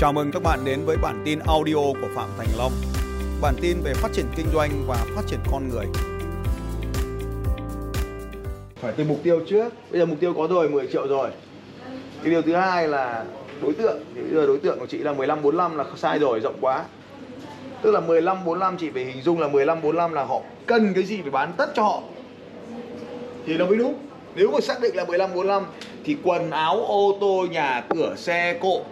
Chào mừng các bạn đến với bản tin audio của Phạm Thành Long. Bản tin về phát triển kinh doanh và phát triển con người. Phải từ mục tiêu trước. Bây giờ mục tiêu có rồi 10 triệu rồi. Cái điều thứ hai là đối tượng. Thì bây giờ đối tượng của chị là 15 45 là sai rồi, rộng quá. Tức là 15 45 chị phải hình dung là 15 45 là họ cần cái gì phải bán tất cho họ. Thì nó mới đúng. Nếu mà xác định là 15 45 thì quần áo, ô tô, nhà cửa, xe cộ,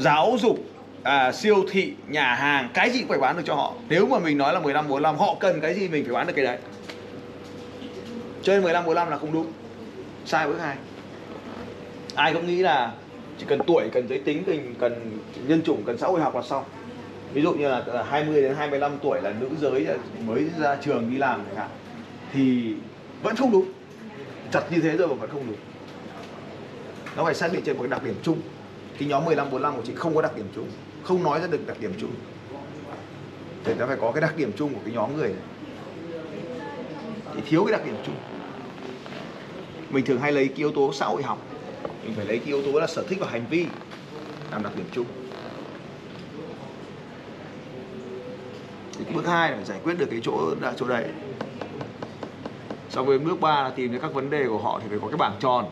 giáo dục, à, siêu thị, nhà hàng, cái gì cũng phải bán được cho họ. Nếu mà mình nói là 15 45 họ cần cái gì mình phải bán được cái đấy. Trên 15 45 là không đúng. Sai bước hai. Ai cũng nghĩ là chỉ cần tuổi, cần giới tính, cần cần nhân chủng, cần xã hội học là xong. Ví dụ như là 20 đến 25 tuổi là nữ giới mới ra trường đi làm chẳng hạn thì vẫn không đúng. Chặt như thế rồi mà vẫn không đúng. Nó phải xác định trên một cái đặc điểm chung cái nhóm 15 45 của chị không có đặc điểm chung, không nói ra được đặc điểm chung. Thì nó phải có cái đặc điểm chung của cái nhóm người này. Thì thiếu cái đặc điểm chung. Mình thường hay lấy cái yếu tố xã hội học. Mình phải lấy cái yếu tố là sở thích và hành vi làm đặc điểm chung. Thì bước hai là phải giải quyết được cái chỗ là chỗ đấy. Sau với bước ba là tìm ra các vấn đề của họ thì phải có cái bảng tròn.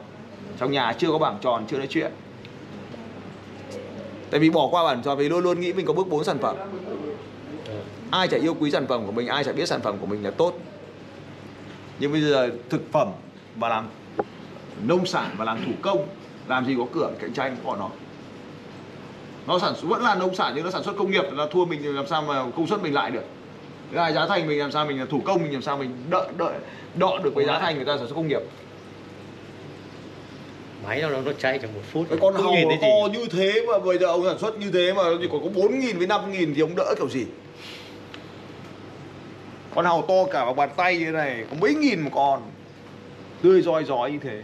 Trong nhà chưa có bảng tròn, chưa nói chuyện tại vì bỏ qua bảng tròn vì luôn luôn nghĩ mình có bước 4 sản phẩm. Ai chả yêu quý sản phẩm của mình ai chả biết sản phẩm của mình là tốt. Nhưng bây giờ thực phẩm và làm nông sản và làm thủ công làm gì có cửa cạnh tranh của nó. Nó sản xuất vẫn là nông sản nhưng nó sản xuất công nghiệp là thua mình thì làm sao mà công suất mình lại được? Thứ hai giá thành mình làm sao mình là thủ công mình làm sao mình đợi đợi đọ được với giá thành người ta sản xuất công nghiệp máy nó nó chạy trong một phút. Cái con hàu nhìn nó gì. to như thế mà bây giờ ông sản xuất như thế mà nó chỉ có có 4 nghìn với 5 nghìn thì ông đỡ kiểu gì? Con hàu to cả vào bàn tay như thế này có mấy nghìn một con tươi roi rói như thế.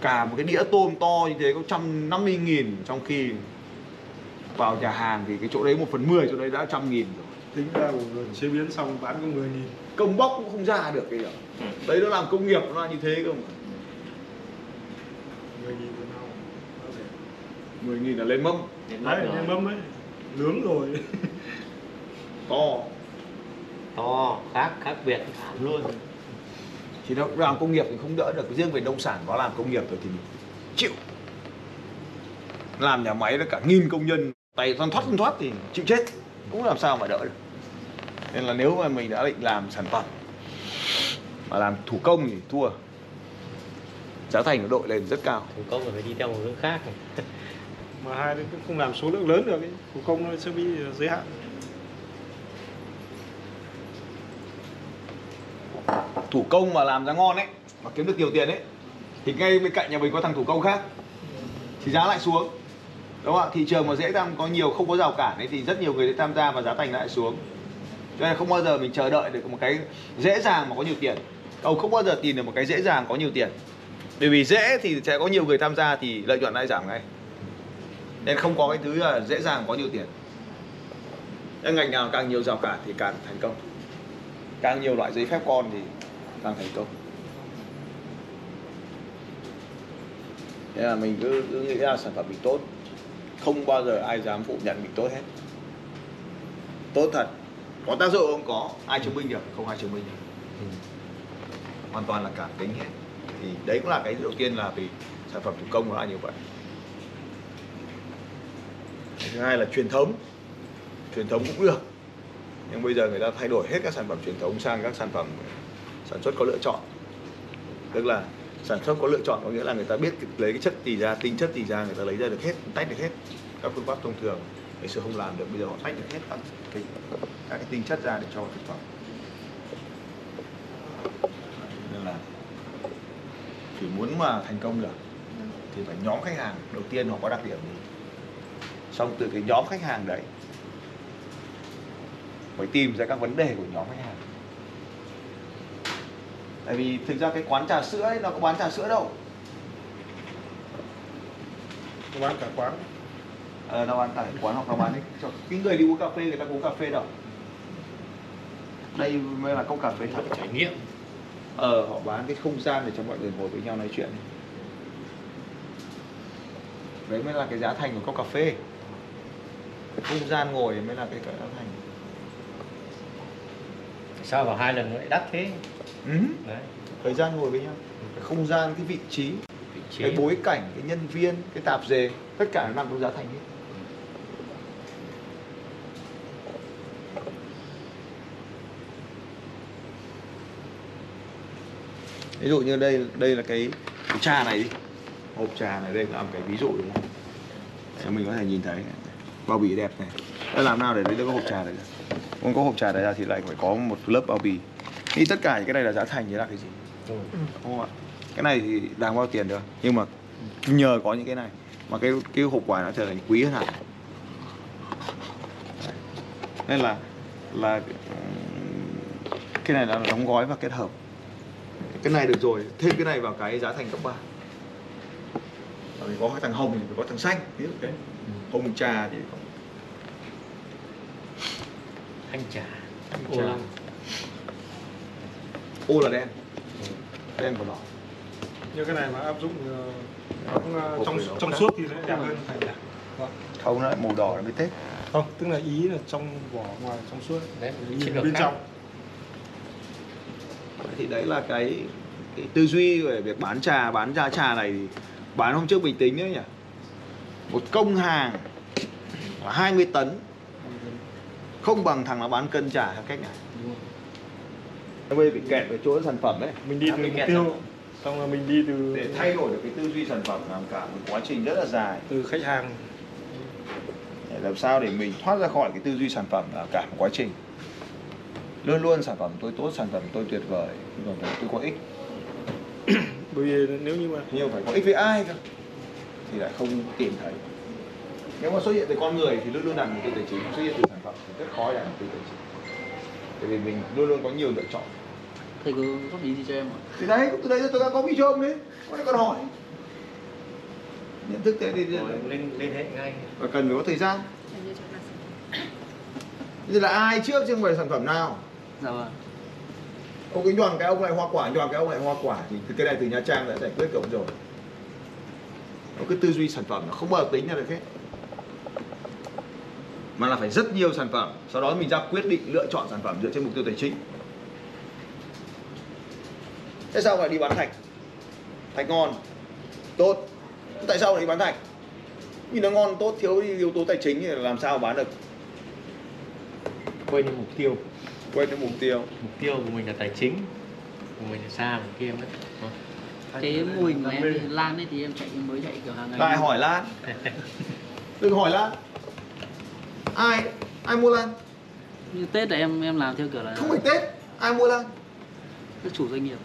Cả một cái đĩa tôm to như thế có trăm năm mươi nghìn trong khi vào nhà hàng thì cái chỗ đấy một phần mười chỗ đấy đã trăm nghìn rồi. Tính ra một người chế biến xong bán có 10 nghìn. Công bóc cũng không ra được cái đó đấy nó làm công nghiệp nó là như thế cơ mà 10 nghìn một nào mười nghìn là lên mâm đấy nhân mâm ấy nướng rồi. To. To khác khác biệt hẳn luôn. Thì nó làm công nghiệp thì không đỡ được. Riêng về nông sản nó làm công nghiệp rồi thì chịu. Làm nhà máy là cả nghìn công nhân tay thoăn thoát thoăn thoát thì chịu chết. Cũng làm sao mà đỡ được. Nên là nếu mà mình đã định làm sản phẩm mà làm thủ công thì thua giá thành của đội lên rất cao. Thủ công phải đi theo một hướng khác. Mà hai đứa cũng không làm số lượng lớn được ấy. Thủ công nó sẽ bị giới hạn. Thủ công mà làm ra ngon ấy mà kiếm được nhiều tiền ấy thì ngay bên cạnh nhà mình có thằng thủ công khác thì giá lại xuống. Đúng không ạ? Thị trường mà dễ tham có nhiều không có rào cản ấy thì rất nhiều người sẽ tham gia và giá thành lại xuống. Cho nên không bao giờ mình chờ đợi được một cái dễ dàng mà có nhiều tiền. Ông không bao giờ tìm được một cái dễ dàng có nhiều tiền bởi vì dễ thì sẽ có nhiều người tham gia thì lợi nhuận lại giảm ngay. Nên không có cái thứ là dễ dàng có nhiều tiền. Nên ngành nào càng nhiều rào cản thì càng thành công. Càng nhiều loại giấy phép con thì càng thành công. Thế là mình cứ, cứ nghĩ là sản phẩm mình tốt. Không bao giờ ai dám phủ nhận mình tốt hết. Tốt thật. Có tác dụng không? Có. Ai chứng minh được? Không ai chứng minh được. Hoàn toàn là cảm tính hết thì đấy cũng là cái đầu tiên là vì sản phẩm thủ công nó là như vậy. Cái thứ hai là truyền thống. Truyền thống cũng được nhưng bây giờ người ta thay đổi hết các sản phẩm truyền thống sang các sản phẩm sản xuất có lựa chọn. Tức là sản xuất có lựa chọn có nghĩa là người ta biết lấy cái chất gì ra tinh chất gì ra người ta lấy ra được hết tách được hết các phương pháp thông thường. Ngày xưa không làm được bây giờ họ tách được hết các cái, các cái tinh chất ra để cho thực phẩm nên là chỉ muốn mà thành công được thì phải nhóm khách hàng đầu tiên họ có đặc điểm gì. Xong từ cái nhóm khách hàng đấy phải tìm ra các vấn đề của nhóm khách hàng. Tại vì thực ra cái quán trà sữa ấy nó có bán trà sữa đâu. Nó bán cả quán. Ờ, nó bán tại quán hoặc nó bán ấy. cho cái người đi uống cà phê người ta uống cà phê đâu. Đây mới là cốc cà phê thật. Trải nghiệm ờ họ bán cái không gian để cho mọi người ngồi với nhau nói chuyện. Đấy mới là cái giá thành của cốc cà phê. Không gian ngồi mới là cái giá thành. Sao vào hai lần lại đắt thế? Ừ. đấy. Thời gian ngồi với nhau. Cái không gian cái vị trí vị trí. cái bối cảnh cái nhân viên cái tạp dề tất cả nó nằm trong giá thành hết ví dụ như đây đây là cái, cái trà này đi. Hộp trà này đây làm cái ví dụ đúng không? Để mình có thể nhìn thấy. Bao bì đẹp này. Đã làm nào để lấy được cái hộp trà này không có hộp trà này ra thì lại phải có một lớp bao bì. Thì tất cả những cái này là giá thành thì là cái gì? Ừ. không ạ? Cái này thì đáng bao tiền được. Nhưng mà nhờ có những cái này mà cái cái hộp quà nó trở thành quý hơn hẳn. Nên là là ừm, cái này là đóng gói và kết hợp cái này được rồi thêm cái này vào cái giá thành cấp 3 phải có cái thằng hồng thì phải có thằng xanh ví dụ thế. Hồng trà thì có thanh trà. Thanh ô trà. lăng ô là đen. Đen và đỏ như cái này mà áp dụng Hộp trong trong suốt thì sẽ đẹp hơn. Thành nhạc không nó lại màu đỏ là mới tết không tức là ý là trong vỏ ngoài trong suốt. Đấy bên khác. trong thì đấy là cái, cái tư duy về việc bán trà bán ra trà này thì bán hôm trước mình tính đấy nhỉ? Một công hàng là 20 tấn. Không bằng thằng nó bán cân trà theo cách này. Bây bị kẹt về chỗ sản phẩm ấy mình đi À, từ mục tiêu. rồi. xong rồi mình đi từ để thay đổi được cái tư duy sản phẩm làm cả một quá trình rất là dài. Từ khách hàng. Để làm sao để mình thoát ra khỏi cái tư duy sản phẩm là cả một quá trình luôn luôn sản phẩm tôi tốt sản phẩm tôi tuyệt vời sản phẩm tôi có ích. Bởi vì nếu như mà nhưng phải có ích với ai cơ? Thì lại không tìm thấy. Nếu mà xuất hiện từ con người thì luôn luôn là mục tiêu tài chính. Xuất hiện từ sản phẩm thì rất khó là mục tiêu tài chính. Tại vì mình luôn luôn có nhiều lựa chọn. Thầy có góp ý gì cho em ạ? Thì đấy từ đấy tôi đã có video ông đấy. Con còn hỏi. Nhận thức thế thì Rồi lên liên hệ ngay. Và cần phải có thời gian. Thế là ai trước chứ không phải sản phẩm nào dạ vâng. Ông kính đoàn cái ông lại hoa quả đoàn cái ông lại hoa quả thì cái này từ nha trang đã giải quyết cậu rồi. Nó cứ tư duy sản phẩm nó không bao giờ tính ra được hết. Mà là phải rất nhiều sản phẩm sau đó mình ra quyết định lựa chọn sản phẩm dựa trên mục tiêu tài chính. Thế sao lại đi bán thạch? Thạch ngon tốt. Tại sao lại đi bán thạch? Vì nó ngon tốt thiếu yếu tố tài chính thì làm sao bán được? Quên đi mục tiêu quên cái mục tiêu. Mục tiêu của mình là tài chính. Của mình là xa một kia mất Đúng không? cái mô hình mà em lan ấy thì em chạy mới chạy kiểu hàng ngày. Lại hỏi lan. Đừng hỏi lan. Ai? Ai mua lan? Như tết là em em làm theo kiểu là không phải tết. Ai mua lan? Các chủ doanh nghiệp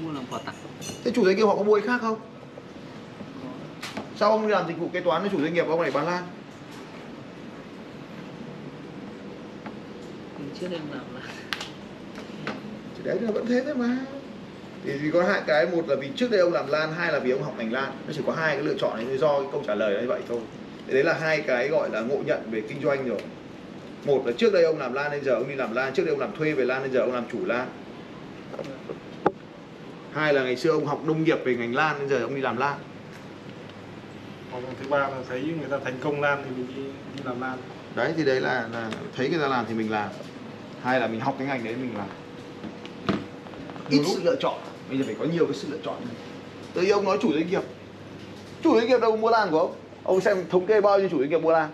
mua làm quà tặng. Thế chủ doanh nghiệp họ có mua cái khác không? Sao ông đi làm dịch vụ kế toán với chủ doanh nghiệp ông lại bán lan trước em làm là thì đấy là vẫn thế thôi mà. Thì vì có hai cái một là vì trước đây ông làm lan hai là vì ông học ngành lan. Nó chỉ có hai cái lựa chọn này do cái câu trả lời như vậy thôi. Thế đấy là hai cái gọi là ngộ nhận về kinh doanh rồi. Một là trước đây ông làm lan nên giờ ông đi làm lan. Trước đây ông làm thuê về lan nên giờ ông làm chủ lan. Hai là ngày xưa ông học nông nghiệp về ngành lan nên giờ ông đi làm lan. Là thứ ba là thấy người ta thành công lan thì mình đi đi làm lan. Đấy thì đấy là, là thấy người ta làm thì mình làm hai là mình học cái ngành đấy mình làm ít sự lựa chọn bây giờ phải có nhiều cái sự lựa chọn nhiên ông nói chủ doanh nghiệp chủ doanh nghiệp đâu mua lan của ông ông xem thống kê bao nhiêu chủ doanh nghiệp mua lan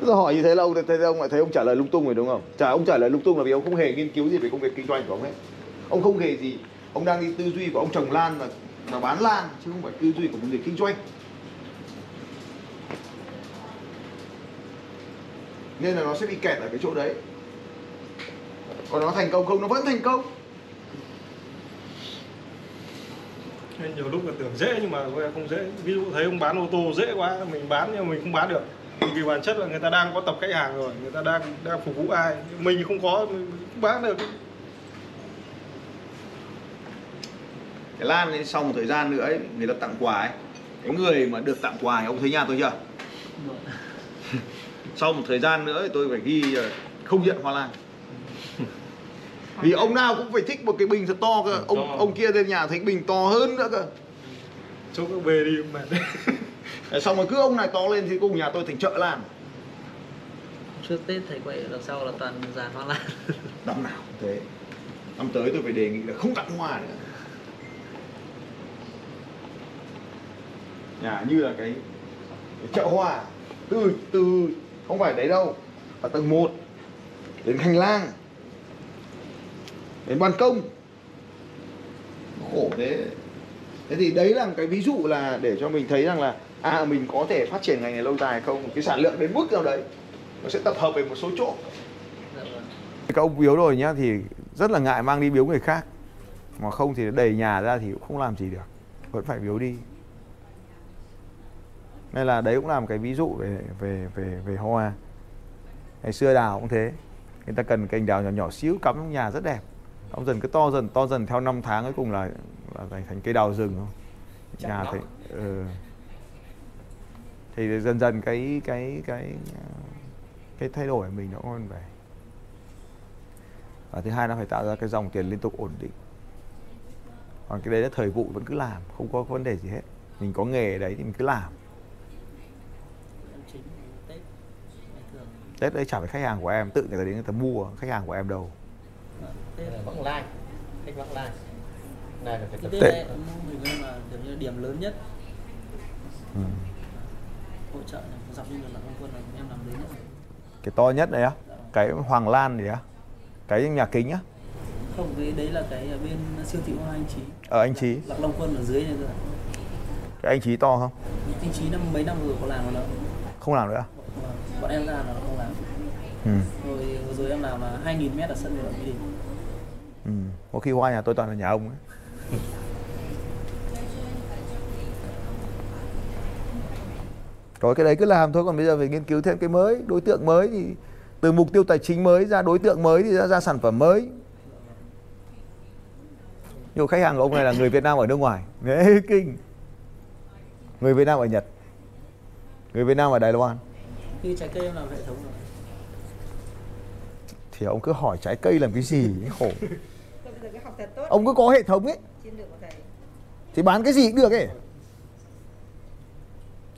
là hỏi như thế là ông thấy ông lại thấy ông trả lời lung tung rồi đúng không? Trả ông trả lời lung tung là vì ông không hề nghiên cứu gì về công việc kinh doanh của ông hết. Ông không hề gì, ông đang đi tư duy của ông trồng lan và và bán lan chứ không phải tư duy của một người kinh doanh. Nên là nó sẽ bị kẹt ở cái chỗ đấy. Còn nó thành công không? Nó vẫn thành công. Nên nhiều lúc là tưởng dễ nhưng mà không dễ. Ví dụ thấy ông bán ô tô dễ quá mình bán nhưng mà mình không bán được. Vì bản chất là người ta đang có tập khách hàng rồi người ta đang đang phục vụ ai. Mình không có mình không bán được. Cái lan ấy, sau một thời gian nữa ấy, người ta tặng quà ấy. Cái người mà được tặng quà ấy, ông thấy nhà tôi chưa? sau một thời gian nữa thì tôi phải ghi ờ, không nhận hoa lan vì ông nào cũng phải thích một cái bình thật to cơ. Bình ông to. ông kia lên nhà thấy bình to hơn nữa cơ. Chỗ các về đi Đấy, xong rồi cứ ông này to lên thì cùng nhà tôi thành chợ làm. Trước tết thầy quay đằng sau là toàn giàn hoa lan năm nào cũng thế. Năm tới tôi phải đề nghị là không tặng hoa nữa. Nhà như là cái, cái chợ hoa. Từ từ không phải đấy đâu ở tầng 1 đến hành lang đến ban công khổ thế thế thì đấy là một cái ví dụ là để cho mình thấy rằng là à mình có thể phát triển ngành này lâu dài không cái sản lượng đến mức nào đấy nó sẽ tập hợp về một số chỗ Các ông biếu rồi nhá, thì rất là ngại mang đi biếu người khác. Mà không thì đầy nhà ra thì cũng không làm gì được. Vẫn phải biếu đi. Nên là đấy cũng là một cái ví dụ về về về về hoa. Ngày xưa đào cũng thế. Người ta cần cành đào nhỏ nhỏ xíu, cắm trong nhà rất đẹp. Ông dần cứ to dần to dần theo năm tháng cuối cùng là là thành thành cây đào rừng không? Nhà thì ừ. thì dần dần cái cái cái cái thay đổi của mình nó còn phải và thứ hai nó phải tạo ra cái dòng tiền liên tục ổn định. Còn cái đấy là thời vụ vẫn cứ làm không có vấn đề gì hết. Mình có nghề đấy thì mình cứ làm. Tết đấy chả phải khách hàng của em tự người ta đến người ta mua khách hàng của em đâu ờ, vãng lai khách vãng lai. Này là phải cái tập là điểm như là điểm lớn nhất. Ừ. hỗ trợ này dọc như là quân là em làm lớn nhất. Cái to nhất này á cái hoàng lan gì á cái nhà kính á. Không cái đấy là cái ở bên siêu thị hoa anh trí ở anh trí lạc long quân ở dưới này cơ cái anh trí to không? Anh trí năm mấy năm vừa có làm rồi không làm nữa Bọn- bọn em ra là không ừ. rồi vừa rồi em làm là 2.000 mét ở sân vận động Mỹ Đình Ừ. có khi hoa nhà tôi toàn là nhà ông ấy. Rồi cái đấy cứ làm thôi. Còn bây giờ phải nghiên cứu thêm cái mới đối tượng mới thì từ mục tiêu tài chính mới ra đối tượng mới thì ra ra sản phẩm mới. Nhiều khách hàng của ông này là người Việt Nam ở nước ngoài. Đấy, kinh. Người Việt Nam ở Nhật. Người Việt Nam ở Đài Loan. Khi trái cây em làm hệ thống thì ông cứ hỏi trái cây làm cái gì khổ. Thôi bây giờ cái học thật tốt ông cứ có hệ thống ấy. Thì bán cái gì cũng được ấy.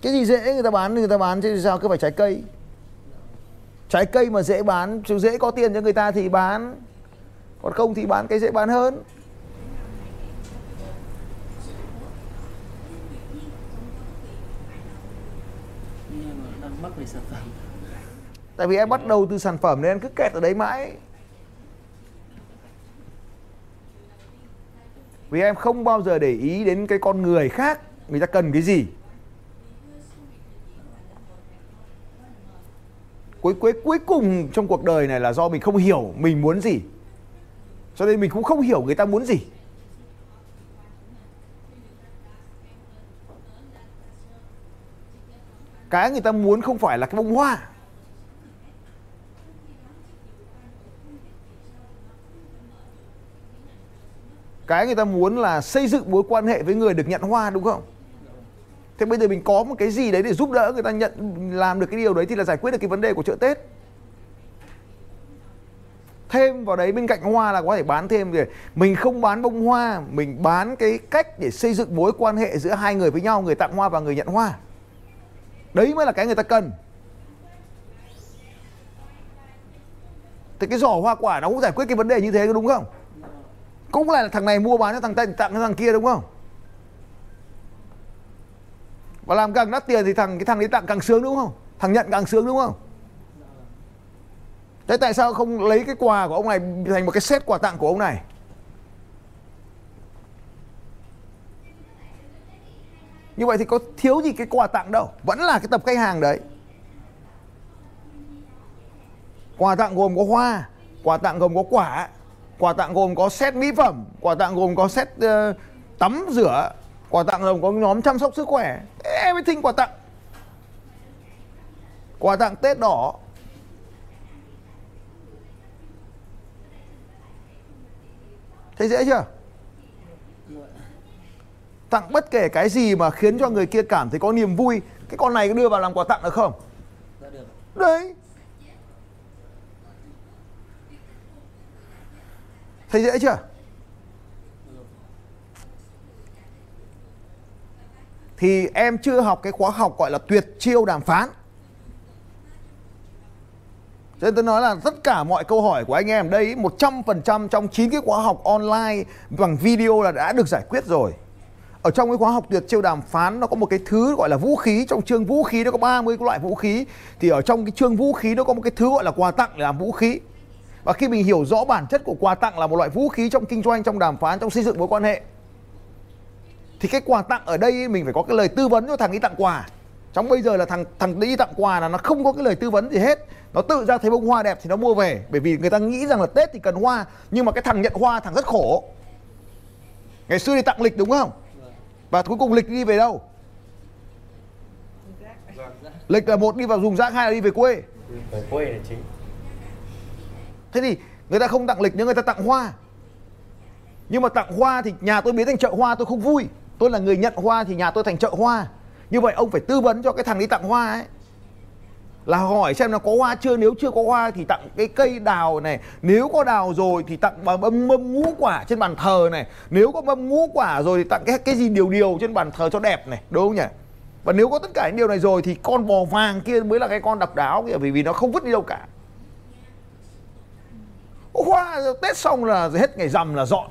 Cái gì dễ người ta bán người ta bán chứ sao cứ phải trái cây? Trái cây mà dễ bán chứ dễ có tiền cho người ta thì bán. Còn không thì bán cái dễ bán hơn. Mắc về sản phẩm tại vì em bắt đầu từ sản phẩm nên em cứ kẹt ở đấy mãi. Vì em không bao giờ để ý đến cái con người khác. Người ta cần cái gì. Cuối cuối cuối cùng trong cuộc đời này là do mình không hiểu mình muốn gì. Cho nên mình cũng không hiểu người ta muốn gì. Cái người ta muốn không phải là cái bông hoa cái người ta muốn là xây dựng mối quan hệ với người được nhận hoa, đúng không? Thế bây giờ mình có một cái gì đấy để giúp đỡ người ta nhận, làm được cái điều đấy thì là giải quyết được cái vấn đề của chợ tết. Thêm vào đấy bên cạnh hoa là có thể bán thêm rồi mình không bán bông hoa, mình bán cái cách để xây dựng mối quan hệ giữa hai người với nhau, người tặng hoa và người nhận hoa. Đấy mới là cái người ta cần. Thì cái giỏ hoa quả nó cũng giải quyết cái vấn đề như thế, đúng không? Cũng là thằng này mua bán cho thằng tặng tặng cho thằng kia đúng không? Và làm càng đắt tiền thì thằng, cái thằng ấy tặng càng sướng đúng không? Thằng nhận càng sướng đúng không? Thế tại sao không lấy cái quà của ông này thành một cái set quà tặng của ông này? Như vậy thì có thiếu gì cái quà tặng đâu, vẫn là cái tập khách hàng đấy. Quà tặng gồm có hoa, quà tặng gồm có quả quà tặng gồm có set mỹ phẩm quà tặng gồm có set ờ, tắm rửa quà tặng gồm có nhóm chăm sóc sức khỏe. Everything quà tặng. Quà tặng tết đỏ. Thấy dễ chưa? Tặng bất kể cái gì mà khiến cho người kia cảm thấy có niềm vui cái con này có đưa vào làm quà tặng được không? Được đấy thấy dễ chưa? Thì em chưa học cái khóa học gọi là tuyệt chiêu đàm phán. Cho nên tôi nói là tất cả mọi câu hỏi của anh em đây 100% trong 9 cái khóa học online bằng video là đã được giải quyết rồi. Ở trong cái khóa học tuyệt chiêu đàm phán, nó có một cái thứ gọi là vũ khí. Trong chương vũ khí nó có 30 cái loại vũ khí. Thì ở trong cái chương vũ khí nó có một cái thứ gọi là quà tặng để làm vũ khí. Và khi mình hiểu rõ bản chất của quà tặng là một loại vũ khí trong kinh doanh, trong đàm phán, trong xây dựng mối quan hệ Thì cái quà tặng ở đây mình phải có cái lời tư vấn cho thằng đi tặng quà. Trong bây giờ là thằng thằng đi tặng quà là nó không có cái lời tư vấn gì hết. Nó tự ra thấy bông hoa đẹp thì nó mua về bởi vì người ta nghĩ rằng là tết thì cần hoa nhưng mà cái thằng nhận hoa thằng rất khổ. Ngày xưa thì tặng lịch đúng không? Và cuối cùng lịch đi về đâu? Lịch là một đi vào dùng rác hai là đi về quê. Về quê là chính thế thì người ta không tặng lịch nhưng người ta tặng hoa. Nhưng mà tặng hoa thì nhà tôi biến thành chợ hoa tôi không vui. Tôi là người nhận hoa thì nhà tôi thành chợ hoa. Như vậy ông phải tư vấn cho cái thằng đi tặng hoa ấy. Là hỏi xem nó có hoa chưa, nếu chưa có hoa thì tặng cái cây đào này. Nếu có đào rồi thì tặng mâm mâm ngũ quả trên bàn thờ này. Nếu có mâm ngũ quả rồi thì tặng cái cái gì điều điều trên bàn thờ cho đẹp này, đúng không nhỉ? Và nếu có tất cả những điều này rồi thì con bò vàng kia mới là cái con độc đáo kia vì vì nó không vứt đi đâu cả hoa tết xong là hết ngày rằm là dọn.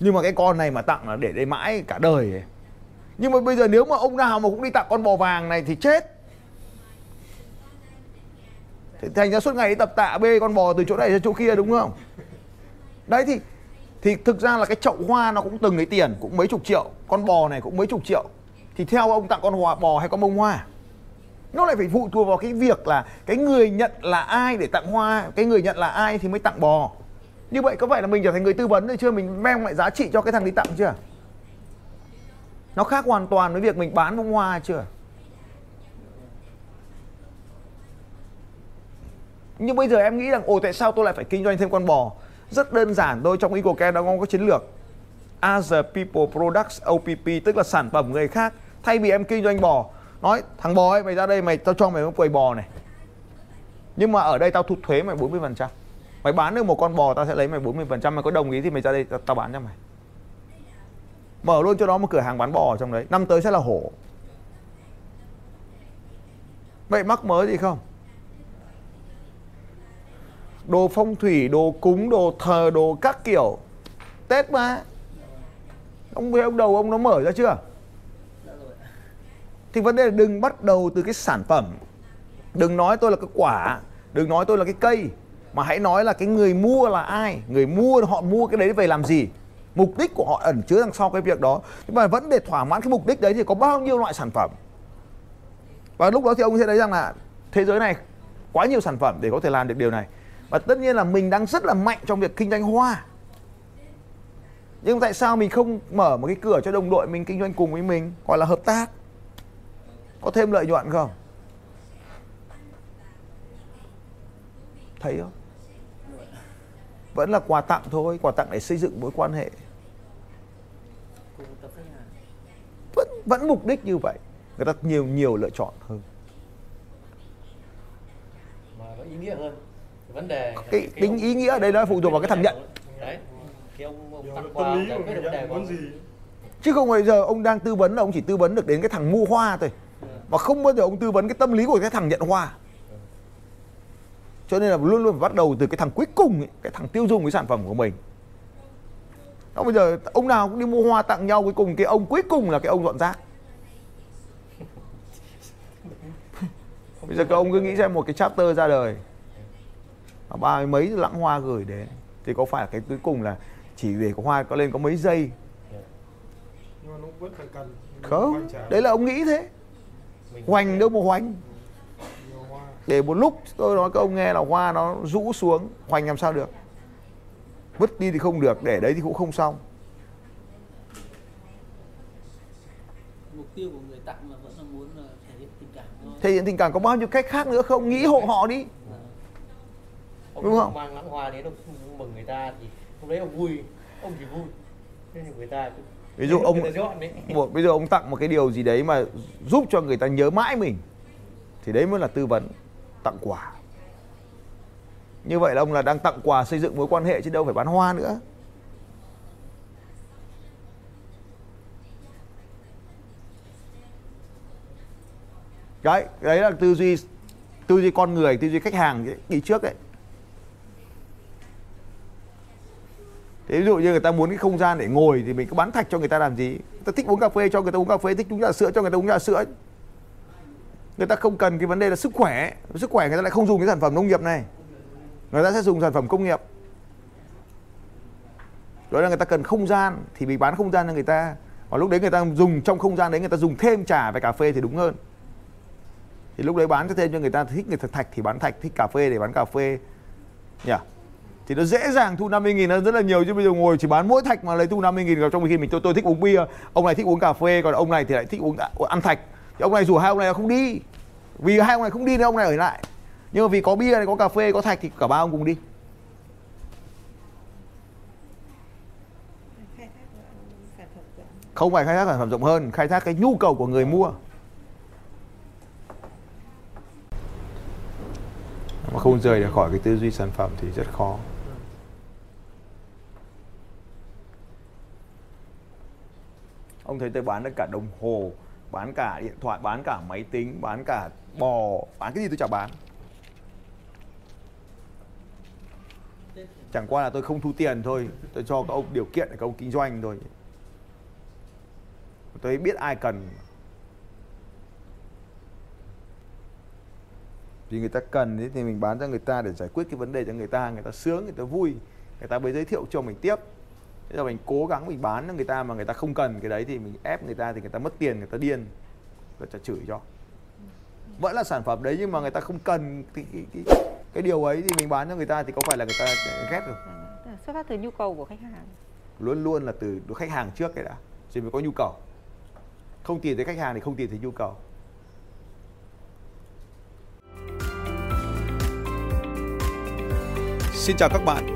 Nhưng mà cái con này mà tặng là để đây mãi cả đời ấy. nhưng mà bây giờ nếu mà ông nào mà cũng đi tặng con bò vàng này thì chết. Thì thành ra suốt ngày đi tập tạ bê con bò từ chỗ này ra chỗ kia đúng không? Đấy thì thì thực ra là cái chậu hoa nó cũng từng lấy tiền, cũng mấy chục triệu. Con bò này cũng mấy chục triệu. Thì theo ông tặng con hoa, bò hay con bông hoa? Nó lại phải phụ thuộc vào cái việc là cái người nhận là ai để tặng hoa, cái người nhận là ai thì mới tặng bò. Như vậy có phải là mình trở thành người tư vấn rồi chưa? Mình mang lại giá trị cho cái thằng đi tặng chưa? Nó khác hoàn toàn với việc mình bán bông hoa chưa? Nhưng bây giờ em nghĩ rằng, ồ, tại sao tôi lại phải kinh doanh thêm con bò? Rất đơn giản thôi, trong EcoCare nó có chiến lược. As a people products OPP tức là sản phẩm người khác. Thay vì em kinh doanh bò nói thằng bò ấy mày ra đây mày tao cho mày một quầy bò này. Nhưng mà ở đây tao thu thuế mày 40 phần trăm. Mày bán được một con bò tao sẽ lấy mày 40 phần trăm. Mày có đồng ý thì mày ra đây tao, tao bán cho mày. Mở luôn cho nó một cửa hàng bán bò ở trong đấy. Năm tới sẽ là hổ. Vậy mắc mớ gì không? Đồ phong thủy đồ cúng đồ thờ đồ các kiểu. Tết mà. Ông với ông đầu ông nó mở ra chưa? Thì vấn đề là đừng bắt đầu từ cái sản phẩm. Đừng nói tôi là cái quả, đừng nói tôi là cái cây, mà hãy nói là cái người mua là ai, người mua, họ mua cái đấy về làm gì. Mục đích của họ ẩn chứa đằng sau cái việc đó. Nhưng mà vẫn để thỏa mãn cái mục đích đấy thì có bao nhiêu loại sản phẩm? Và lúc đó thì ông sẽ thấy rằng là thế giới này quá nhiều sản phẩm để có thể làm được điều này. Và tất nhiên là mình đang rất là mạnh trong việc kinh doanh hoa. Nhưng tại sao mình không mở một cái cửa cho đồng đội mình kinh doanh cùng với mình, gọi là hợp tác? Có thêm lợi nhuận không? Thấy không? Vẫn là quà tặng thôi quà tặng để xây dựng mối quan hệ. Vẫn vẫn mục đích như vậy. Người ta nhiều nhiều lựa chọn hơn. Mà nó ý nghĩa hơn. Vấn đề cái tính ý nghĩa ở đây nó phụ thuộc vào cái thằng nhận đấy. Khi ông, ông tặng quà ông giải quyết vấn đề ông. gì? Chứ không bây giờ ông đang tư vấn là ông chỉ tư vấn được đến cái thằng mua hoa thôi mà không bao giờ ông tư vấn cái tâm lý của cái thằng nhận hoa. Cho nên là luôn luôn phải bắt đầu từ cái thằng cuối cùng ấy, cái thằng tiêu dùng cái sản phẩm của mình. Đó bây giờ ông nào cũng đi mua hoa tặng nhau cuối cùng cái ông cuối cùng là cái ông dọn rác. Bây giờ các ông cứ nghĩ xem một cái chapter ra đời ba mươi mấy lãng hoa gửi đến thì có phải là cái cuối cùng là chỉ để có hoa có lên có mấy giây? Không đấy là ông nghĩ thế hoành đâu mà hoành. Để một lúc tôi nói các ông nghe là hoa nó rũ xuống hoành làm sao được? Vứt đi thì không được để đấy thì cũng không xong. Mục tiêu của người tặng là vẫn là muốn là thể hiện tình cảm thôi. Thể hiện tình cảm có bao nhiêu cách khác nữa không? Nghĩ hộ họ đi. Ông đúng không? mang lãng hoa đến ông mừng người ta thì lúc đấy ông vui ông chỉ vui. Thế nhưng người ta cũng ví dụ ông một bây giờ ông tặng một cái điều gì đấy mà giúp cho người ta nhớ mãi mình thì đấy mới là tư vấn tặng quà. Như vậy là ông là đang tặng quà xây dựng mối quan hệ chứ đâu phải bán hoa nữa. Đấy đấy là tư duy tư duy con người tư duy khách hàng đi trước đấy Thế ví dụ như người ta muốn cái không gian để ngồi thì mình cứ bán thạch cho người ta làm gì? Người ta thích uống cà phê cho người ta uống cà phê, thích uống trà sữa cho người ta uống trà sữa. Người ta không cần cái vấn đề là sức khỏe, sức khỏe người ta lại không dùng cái sản phẩm nông nghiệp này. Người ta sẽ dùng sản phẩm công nghiệp. Đó là người ta cần không gian thì mình bán không gian cho người ta. Còn lúc đấy người ta dùng trong không gian đấy người ta dùng thêm trà và cà phê thì đúng hơn. Thì lúc đấy bán cho thêm cho người ta thích người ta thạch thì bán thạch, thích cà phê để bán cà phê. Nhỉ? Yeah thì nó dễ dàng thu 50 nghìn nó rất là nhiều chứ bây giờ ngồi chỉ bán mỗi thạch mà lấy thu 50 nghìn trong khi mình tôi, tôi thích uống bia. Ông này thích uống cà phê còn ông này thì lại thích uống ăn thạch. Thì ông này rủ hai ông này không đi. Vì hai ông này không đi nên ông này ở lại. Nhưng mà vì có bia này có cà phê có thạch thì cả ba ông cùng đi. Không phải khai thác sản phẩm rộng hơn khai thác cái nhu cầu của người mua. Mà không rời ra khỏi cái tư duy sản phẩm thì rất khó. Ông thấy tôi bán được cả đồng hồ, bán cả điện thoại, bán cả máy tính, bán cả bò, bán cái gì tôi chả bán. Chẳng qua là tôi không thu tiền thôi, tôi cho các ông điều kiện để các ông kinh doanh thôi. Tôi biết ai cần. Vì người ta cần thì mình bán cho người ta để giải quyết cái vấn đề cho người ta người ta sướng, người ta vui. Người ta mới giới thiệu cho mình tiếp thế là mình cố gắng mình bán cho người ta mà người ta không cần cái đấy thì mình ép người ta thì người ta mất tiền người ta điên. Người ta chửi cho. Vẫn là sản phẩm đấy nhưng mà người ta không cần cái, cái, cái, cái điều ấy thì mình bán cho người ta thì có phải là người ta ghét rồi xuất phát từ nhu cầu của khách hàng. Luôn luôn là từ khách hàng trước cái đã. Rồi mới có nhu cầu. Không tìm thấy khách hàng thì không tìm thấy nhu cầu. Xin chào các bạn